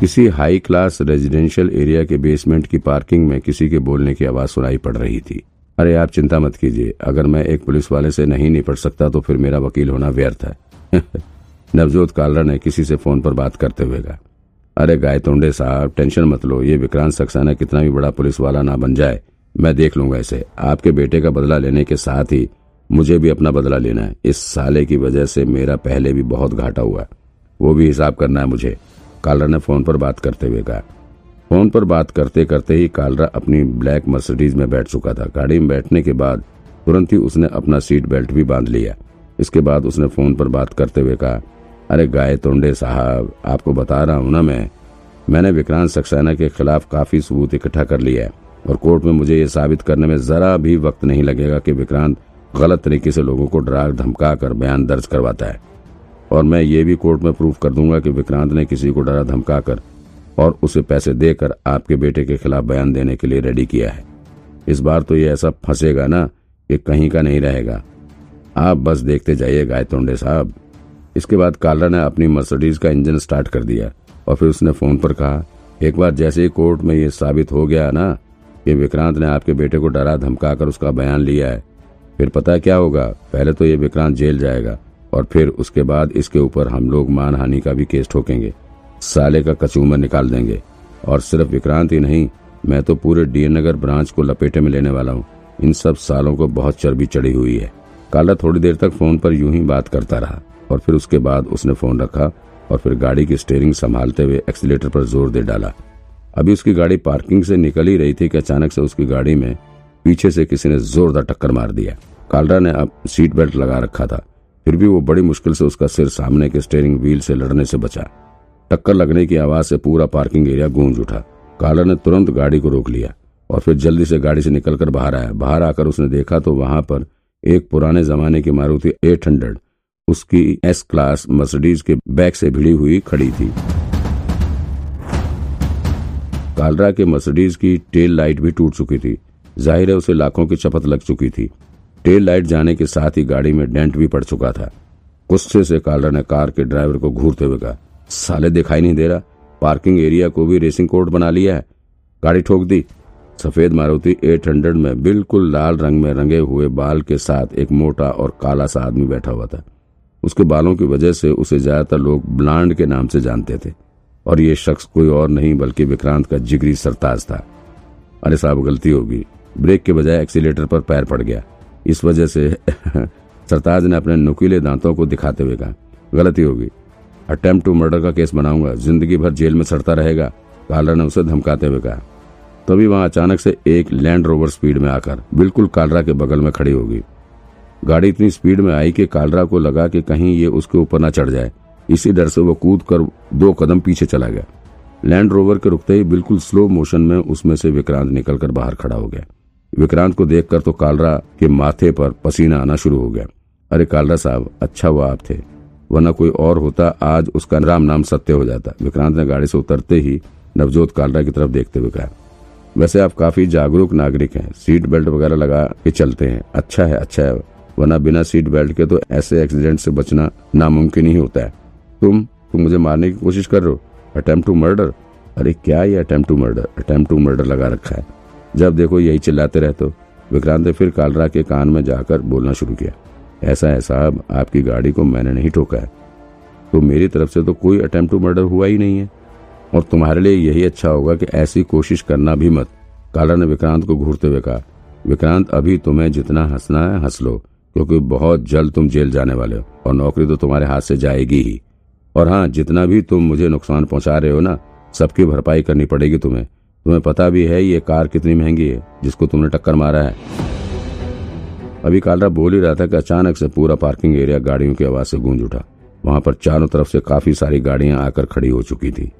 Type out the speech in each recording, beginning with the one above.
किसी high class residential area के basement की पार्किंग में किसी के बोलने की आवाज़ सुनाई पड़ रही थी। अरे आप चिंता मत कीजिए, अगर मैं एक पुलिस वाले से नहीं निपट सकता तो फिर मेरा वकील होना व्यर्थ है। नवजोत कालरा ने किसी से फ़ोन पर बात करते हुए कहा, अरे गाय गायतोंडे साहब, टेंशन मत लो, ये विक्रांत सक्सेना कितना भी बड़ा पुलिस वाला ना बन जाए। मैं देख लूँगा इसे। आपके बेटे का बदला लेने के साथ ही मुझे भी अपना बदला लेना है। इस साले की वजह से मेरा पहले भी बहुत घाटा हुआ वो भी हिसाब करना है मुझे। कालरा ने फ़ोन पर बात करते हुए कहा। फ़ोन पर बात करते करते ही कालरा अपनी ब्लैक मर्सिडीज में बैठ चुका था। गाड़ी में बैठने के बाद तुरंत ही उसने अपना सीट बेल्ट भी बाँध लिया। इसके बाद उसने फ़ोन पर बात करते हुए कहा, अरे गाय तोंडे साहब, आपको बता रहा हूँ ना मैं। मैंने विक्रांत सक्सेना के खिलाफ काफ़ी सबूत इकट्ठा कर लिया है और कोर्ट में मुझे ये साबित करने में जरा भी वक्त नहीं लगेगा कि विक्रांत गलत तरीके से लोगों को डरा धमका कर बयान दर्ज करवाता है। और मैं ये भी कोर्ट में प्रूफ कर दूँगा कि विक्रांत ने किसी को डरा धमका कर और उसे पैसे देकर आपके बेटे के खिलाफ बयान देने के लिए रेडी किया है। इस बार तो ये ऐसा फंसेगा ना कि कहीं का नहीं रहेगा। आप बस देखते जाइए गायतोंडे साहब। इसके बाद कालरा ने अपनी मर्सिडीज का इंजन स्टार्ट कर दिया और फिर उसने फ़ोन पर कहा, एक बार जैसे ही कोर्ट में ये साबित हो गया ना कि विक्रांत ने आपके बेटे को डरा धमका कर उसका बयान लिया है, फिर पता क्या होगा? पहले तो ये विक्रांत जेल जाएगा। और फिर उसके बाद इसके ऊपर हम लोग मानहानि का भी केस ठोकेंगे। साले का कचूमर निकाल देंगे। और सिर्फ़ विक्रांत ही नहीं, मैं तो पूरे डीएन नगर ब्रांच को लपेटे में लेने वाला हूँ। इन सब सालों को बहुत चर्बी चढ़ी हुई है। काला थोड़ी देर तक फ़ोन पर यूँ ही बात करता रहा और फिर उसके बाद उसने फ़ोन रखा और फिर गाड़ी की स्टेयरिंग संभालते हुए एक्सीटर पर ज़ोर दे डाला। अभी उसकी गाड़ी पार्किंग से निकल ही रही थी कि अचानक से उसकी गाड़ी में पीछे से किसी ने जोरदार टक्कर मार दिया। कालरा ने अब सीट बेल्ट लगा रखा था। फिर भी वो बड़ी मुश्किल से उसका सिर सामने के स्टेयरिंग व्हील से लड़ने से बचा। टक्कर लगने की आवाज़ से पूरा पार्किंग एरिया गूंज उठा। कालर ने तुरंत गाड़ी को रोक लिया और फिर जल्दी से गाड़ी से निकलकर बाहर आया। बाहर आकर उसने देखा तो वहाँ पर एक पुराने जमाने की मारुति 800 उसकी एस क्लास मर्सिडीज के बैक से भिड़ी हुई खड़ी थी। कालरा के मर्सिडीज की टेल लाइट भी टूट चुकी थी। ज़ाहिर है उसे लाखों की चपत लग चुकी थी। टेल लाइट जाने के साथ ही गाड़ी में डेंट भी पड़ चुका था। गुस्से से कालरा ने कार के ड्राइवर को घूरते हुए कहा, साले दिखाई नहीं दे रहा। पार्किंग एरिया को भी रेसिंग कोर्ट बना लिया है। गाड़ी ठोक दी। सफ़ेद मारुति 800 में बिल्कुल लाल रंग में रंगे हुए बाल के साथ एक मोटा और काला सा आदमी बैठा हुआ था। उसके बालों की वजह से उसे ज़्यादातर लोग ब्लांड के नाम से जानते थे। और ये शख्स कोई और नहीं, बल्कि विक्रांत का जिगरी सरताज था। अरे साहब, गलती होगी। ब्रेक के बजाय एक्सीटर पर पैर पड़ गया। इस वजह से सरताज ने अपने नुकीले दांतों को दिखाते हुए कहा, गलती होगी। अटेम्प्ट टू मर्डर का केस बनाऊँगा। ज़िंदगी भर जेल में सड़ता रहेगा। कालरा ने उसे धमकाते हुए कहा। तभी वहाँ अचानक से एक लैंड रोवर स्पीड में आकर बिल्कुल कालरा के बगल में खड़ी होगी। गाड़ी इतनी स्पीड में आई कि कालरा को लगा कि कहीं ये उसके ऊपर न चढ़ जाए। इसी डर से वो कूद कर दो कदम पीछे चला गया। लैंड रोवर के रुकते ही बिल्कुल स्लो मोशन में उसमें से विक्रांत निकलकर बाहर खड़ा हो गया। विक्रांत को देखकर तो कालरा के माथे पर पसीना आना शुरू हो गया। अरे कालरा साहब अच्छा हुआ आप थे, वरना कोई और होता, आज उसका राम नाम सत्य हो जाता। विक्रांत ने गाड़ी से उतरते ही नवजोत कालरा की तरफ़ देखते हुए कहा, वैसे आप काफ़ी जागरूक नागरिक हैं, सीट बेल्ट वगैरह लगा के चलते हैं। अच्छा है अच्छा है, वरना बिना सीट बेल्ट के तो ऐसे एक्सीडेंट से बचना नामुमकिन ही होता है। तुम तुम मुझे मारने की कोशिश कर रहे हो? Attempt to murder? अरे क्या ये attempt to murder? Attempt to murder लगा रखा है। जब देखो यही चिल्लाते रहते हो। विक्रांत ने फिर कालरा के कान में जाकर बोलना शुरू किया। ऐसा है साहब आपकी गाड़ी को मैंने नहीं ठोका है। तो मेरी तरफ़ से तो कोई अटेम्प्ट टू मर्डर हुआ ही नहीं है। और तुम्हारे लिए यही अच्छा होगा कि ऐसी कोशिश करना भी मत, कालरा ने विक्रांत को घूरते हुए कहा। विक्रांत, अभी तुम्हें जितना हंसना है, हंस लो, क्योंकि बहुत जल्द तुम जेल जाने वाले हो, और नौकरी तो तुम्हारे हाथ से जाएगी ही। और हाँ जितना भी तुम मुझे नुकसान पहुँचा रहे हो ना, सबकी भरपाई करनी पड़ेगी तुम्हें। तुम्हें पता भी है ये कार कितनी महँगी है, जिसको तुमने टक्कर मारा है। अभी कालरा बोल ही रहा था कि अचानक से पूरा पार्किंग एरिया गाड़ियों की आवाज़ से गूंज उठा। वहाँ पर चारों तरफ़ से काफ़ी सारी गाड़ियाँ आकर खड़ी हो चुकी थी।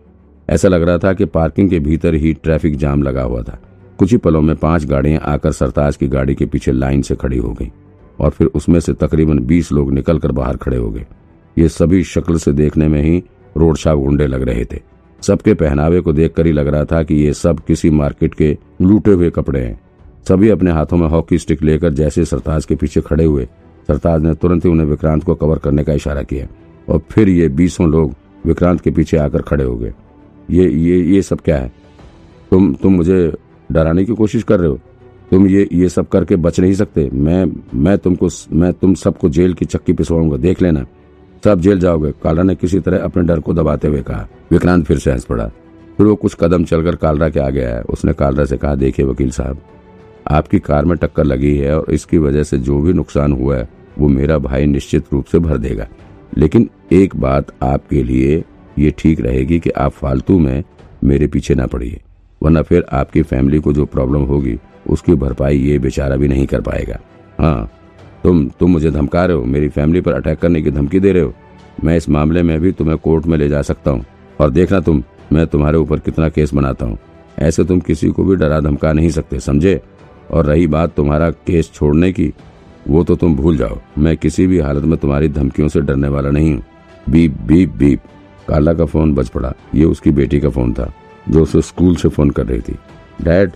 ऐसा लग रहा था कि पार्किंग के भीतर ही ट्रैफ़िक जाम लगा हुआ था। कुछ ही पलों में पाँच गाड़ियाँ आकर सरताज की गाड़ी के पीछे लाइन से खड़ी हो गई और फिर उसमें से तकरीबन बीस लोग निकलकर बाहर खड़े हो गए। ये सभी शक्ल से देखने में ही रोड छाप गुंडे लग रहे थे। सबके पहनावे को देखकर ही लग रहा था कि ये सब किसी मार्केट के लूटे हुए कपड़े हैं। सभी अपने हाथों में हॉकी स्टिक लेकर जैसे सरताज के पीछे खड़े हुए, सरताज ने तुरंत ही उन्हें विक्रांत को कवर करने का इशारा किया और फिर ये बीसों लोग विक्रांत के पीछे आकर खड़े हो गए। ये ये ये सब क्या है? तुम तुम मुझे डराने की कोशिश कर रहे हो? तुम ये ये सब करके बच नहीं सकते। मैं मैं तुमको मैं तुम सबको जेल की चक्की पिसवाऊँगा। देख लेना। सब जेल जाओगे। कालरा ने किसी तरह अपने डर को दबाते हुए कहा। विक्रांत फिर से हंस पड़ा। फिर वो कुछ कदम चलकर कालरा के आगे आया। उसने कालरा से कहा, देखिए वकील साहब, आपकी कार में टक्कर लगी है और इसकी वजह से जो भी नुकसान हुआ है, वो मेरा भाई निश्चित रूप से भर देगा। लेकिन एक बात आपके लिए ये ठीक रहेगी कि आप फालतू में मेरे पीछे ना पड़िए, वरना फिर आपकी फैमिली को जो प्रॉब्लम होगी, उसकी भरपाई ये बेचारा भी नहीं कर पाएगा। हाँ तुम तुम मुझे धमका रहे हो, मेरी फैमिली पर अटैक करने की धमकी दे रहे हो। मैं इस मामले में भी तुम्हें कोर्ट में ले जा सकता हूँ। और देखना तुम, मैं तुम्हारे ऊपर कितना केस बनाता हूँ। ऐसे तुम किसी को भी डरा धमका नहीं सकते, समझे? और रही बात तुम्हारा केस छोड़ने की, वो तो तुम भूल जाओ। मैं किसी भी हालत में तुम्हारी धमकियों से डरने वाला नहीं हूँ। Beep beep beep. काला का फ़ोन बज पड़ा। ये उसकी बेटी का फ़ोन था, जो उसे स्कूल से फ़ोन कर रही थी। डैड,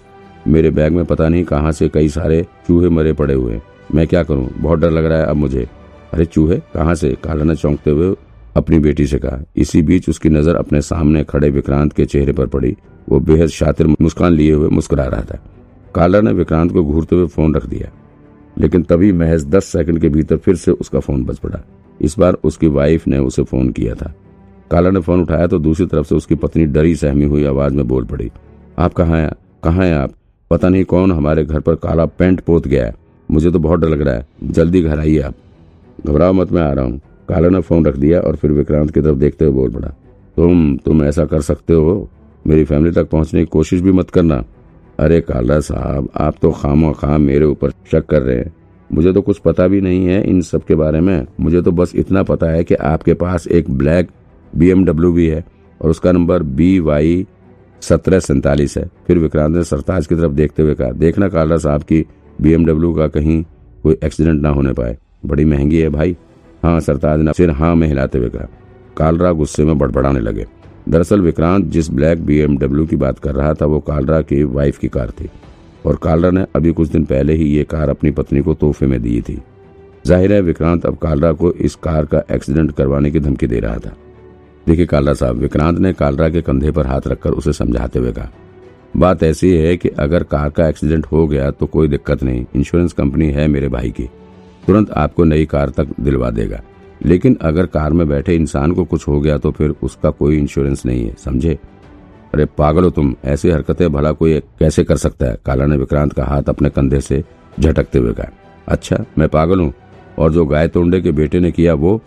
मेरे बैग में पता नहीं कहाँ से कई सारे चूहे मरे पड़े हुए मैं क्या करूँ? बहुत डर लग रहा है अब मुझे। अरे, चूहे, कहाँ से? काला ने चौंकते हुए अपनी बेटी से कहा। इसी बीच उसकी नज़र अपने सामने खड़े विक्रांत के चेहरे पर पड़ी। वो बेहद शातिर मुस्कान लिए हुए मुस्कुरा रहा था। काला ने विक्रांत को घूरते हुए फ़ोन रख दिया। लेकिन तभी महज दस सेकंड के भीतर फिर से उसका फ़ोन बज पड़ा। इस बार उसकी वाइफ ने उसे फ़ोन किया था। काला ने फ़ोन उठाया तो दूसरी तरफ़ से उसकी पत्नी डरी सहमी हुई आवाज़ में बोल पड़ी। आप कहाँ हैं? कहाँ हैं आप? पता नहीं कौन हमारे घर पर काला पेंट पोत गया है। मुझे तो बहुत डर लग रहा है। जल्दी घर आइए आप। घबराओ मत, मैं आ रहा हूँ। काला ने फ़ोन रख दिया और फिर विक्रांत की तरफ़ देखते हुए बोल पड़ा, तुम तुम ऐसा कर सकते हो। मेरी फैमिली तक पहुँचने की कोशिश भी मत करना। अरे काला साहब, आप तो खामो खाम मेरे ऊपर शक कर रहे हैं। मुझे तो कुछ पता भी नहीं है इन सब के बारे में। मुझे तो बस इतना पता है कि आपके पास एक ब्लैक बीएमडब्ल्यू भी है और उसका नंबर बी वाई सत्रह सैतालीस है। फिर विक्रांत ने सरताज की तरफ़ देखते हुए कहा, देखना कालरा साहब की बीएमडब्ल्यू का कहीं कोई एक्सीडेंट ना होने पाए। बड़ी महँगी है भाई। हाँ सरताज ने सिर हाँ में हिलाते हुए कहा। कालरा गुस्से में बड़बड़ाने लगे। दरअसल विक्रांत जिस ब्लैक बीएमडब्ल्यू की बात कर रहा था, वो कालरा की वाइफ की कार थी। और कालरा ने अभी कुछ दिन पहले ही ये कार अपनी पत्नी को तोहफे में दी थी। ज़ाहिर है विक्रांत अब कालरा को इस कार का एक्सीडेंट करवाने की धमकी दे रहा था। देखिए कालरा साहब, विक्रांत ने कालरा के कंधे पर हाथ रखकर उसे समझाते हुए कहा। बात ऐसी है कि अगर कार का एक्सीडेंट हो गया तो कोई दिक्कत नहीं। इंश्योरेंस कंपनी है मेरे भाई की। तुरंत आपको नई कार तक दिलवा देगा। लेकिन अगर कार में बैठे इंसान को कुछ हो गया तो फिर उसका कोई इंश्योरेंस नहीं है, समझे? अरे पागल हो तुम, ऐसी हरकतें भला कोई कैसे कर सकता है? काला ने विक्रांत का हाथ अपने कंधे से झटकते हुए कहा अच्छा मैं पागल हूँ, और जो गाय तोंडे के बेटे ने किया वो,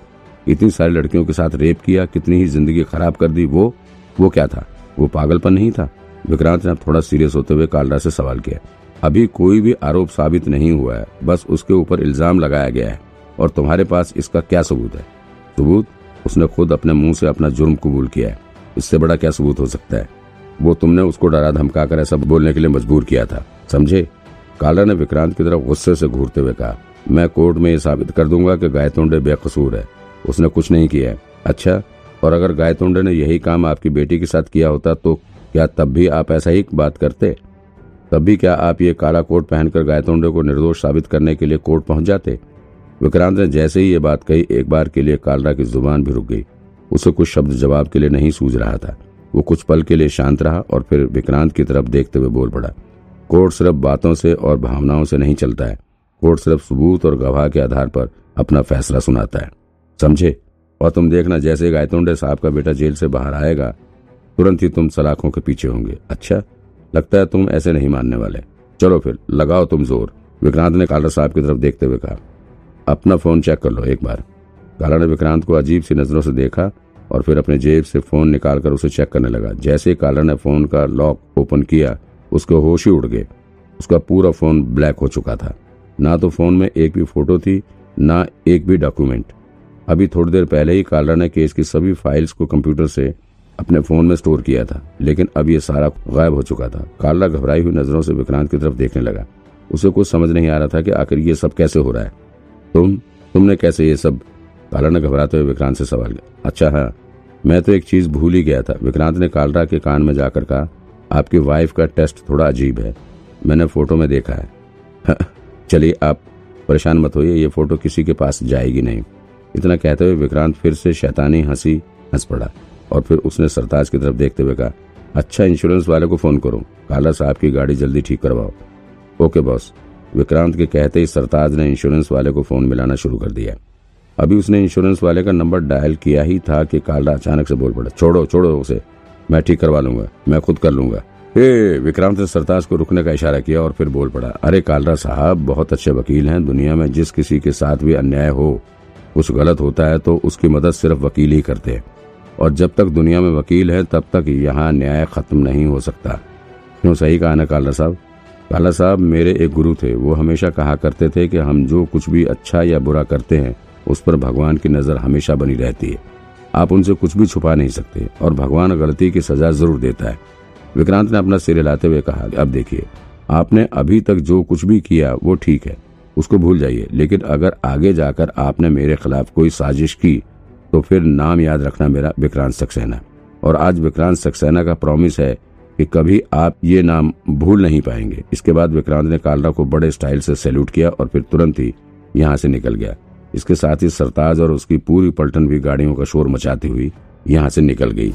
इतनी सारी लड़कियों के साथ रेप किया, कितनी ही ज़िंदगी खराब कर दी, वो वो क्या था? वो पागलपन नहीं था? विक्रांत ने थोड़ा सीरियस होते हुए कालरा से सवाल किया, अभी कोई भी आरोप साबित नहीं हुआ है, बस उसके ऊपर इल्ज़ाम लगाया गया है, और तुम्हारे पास इसका क्या सबूत है? सबूत? उसने खुद अपने मुँह से अपना जुर्म कबूल किया है। इससे बड़ा क्या सबूत हो सकता है? वो तुमने उसको डरा धमका कर ऐसा बोलने के लिए मजबूर किया था, समझे? काला ने विक्रांत की तरफ़ गुस्से से घूरते हुए कहा, मैं कोर्ट में ये साबित कर दूँगा कि गायतोंडे बेकसूर है। उसने कुछ नहीं किया है। अच्छा और अगर गायतोंडे ने यही काम आपकी बेटी के साथ किया होता तो क्या तब भी आप ऐसा ही बात करते? तब भी क्या आप ये काला कोट पहनकर गायतोंडे को निर्दोष साबित करने के लिए कोर्ट पहुँच जाते? विक्रांत ने जैसे ही ये बात कही, एक बार के लिए कालरा की ज़ुबान भी रुक गई। उसे कुछ शब्द जवाब के लिए नहीं सूझ रहा था। वो कुछ पल के लिए शांत रहा और फिर विक्रांत की तरफ़ देखते हुए बोल पड़ा, कोर्ट सिर्फ़ बातों से और भावनाओं से नहीं चलता है। कोर्ट सिर्फ़ सबूत और गवाह के आधार पर अपना फैसला सुनाता है। समझे? और तुम देखना, जैसे गायतोंडे साहब का बेटा जेल से बाहर आएगा तुरंत ही तुम सलाखों के पीछे होंगे। अच्छा लगता है तुम ऐसे नहीं मानने वाले। चलो फिर, लगाओ तुम ज़ोर, विक्रांत ने कालर साहब की तरफ़ देखते हुए कहा। अपना फ़ोन चेक कर लो एक बार। काला ने विक्रांत को अजीब सी नज़रों से देखा और फिर अपने जेब से फ़ोन निकालकर उसे चेक करने लगा। जैसे ही काला ने फ़ोन का लॉक ओपन किया, उसके होश ही उड़ गए। उसका पूरा फ़ोन ब्लैक हो चुका था। ना तो फ़ोन में एक भी फ़ोटो थी, ना एक भी डॉक्यूमेंट। अभी थोड़ी देर पहले ही कालरा ने केस की सभी फाइल्स को कंप्यूटर से अपने फ़ोन में स्टोर किया था, लेकिन अब ये सारा गायब हो चुका था। कालरा घबराई हुई नज़रों से विक्रांत की तरफ़ देखने लगा। उसे कुछ समझ नहीं आ रहा था कि आखिर ये सब कैसे हो रहा है। तुम, तुमने कैसे ये सब? कालरा ने घबराते हुए विक्रांत से सवाल किया। अच्छा हाँ मैं तो एक चीज़ भूल ही गया था। विक्रांत ने कालरा के कान में जाकर कहा, आपकी वाइफ का टेस्ट थोड़ा अजीब है। मैंने फ़ोटो में देखा है। चलिए आप परेशान मत होइए, ये फ़ोटो किसी के पास जाएगी नहीं। इतना कहते हुए विक्रांत फिर से शैतानी हँसी, हंस पड़ा। और फिर उसने सरताज की तरफ़ देखते हुए कहा अच्छा इंश्योरेंस वाले को फ़ोन करो। काला साहब की गाड़ी जल्दी ठीक करवाओ। ओके बॉस विक्रांत के कहते ही सरताज ने इंश्योरेंस वाले को फ़ोन मिलाना शुरू कर दिया। अभी उसने इंश्योरेंस वाले का नंबर डायल किया ही था कि काला अचानक से बोल पड़ा, छोड़ो छोड़ो उसे। मैं ठीक करवा लूँगा। मैं खुद कर लूँगा. हे, विक्रांत ने सरताज को रुकने का इशारा किया और फिर बोल पड़ा, अरे कालरा साहब, बहुत अच्छे वकील हैं। दुनिया में जिस किसी के साथ भी अन्याय हो कुछ गलत होता है तो उसकी मदद सिर्फ़ वकील ही करते हैं। और जब तक दुनिया में वकील है, तब तक यहाँ न्याय खत्म नहीं हो सकता। क्यों सही कहा ना काला साहब? काला साहब मेरे एक गुरु थे। वो हमेशा कहा करते थे कि हम जो कुछ भी अच्छा या बुरा करते हैं, उस पर भगवान की नज़र हमेशा बनी रहती है। आप उनसे कुछ भी छुपा नहीं सकते और भगवान गलती की सजा ज़रूर देता है। विक्रांत ने अपना सिर हिलाते हुए कहा, अब देखिए, आपने अभी तक जो कुछ भी किया, वो ठीक है। उसको भूल जाइए। लेकिन अगर आगे जाकर आपने मेरे खिलाफ कोई साजिश की तो फिर नाम याद रखना मेरा विक्रांत सक्सेना। और आज विक्रांत सक्सेना का प्रॉमिस है कि कभी आप ये नाम भूल नहीं पाएँगे। इसके बाद विक्रांत ने कालरा को बड़े स्टाइल से सैल्यूट किया और फिर तुरंत ही यहाँ से निकल गया। इसके साथ ही सरताज और उसकी पूरी पलटन भी गाड़ियों का शोर मचाती हुई यहाँ से निकल गई।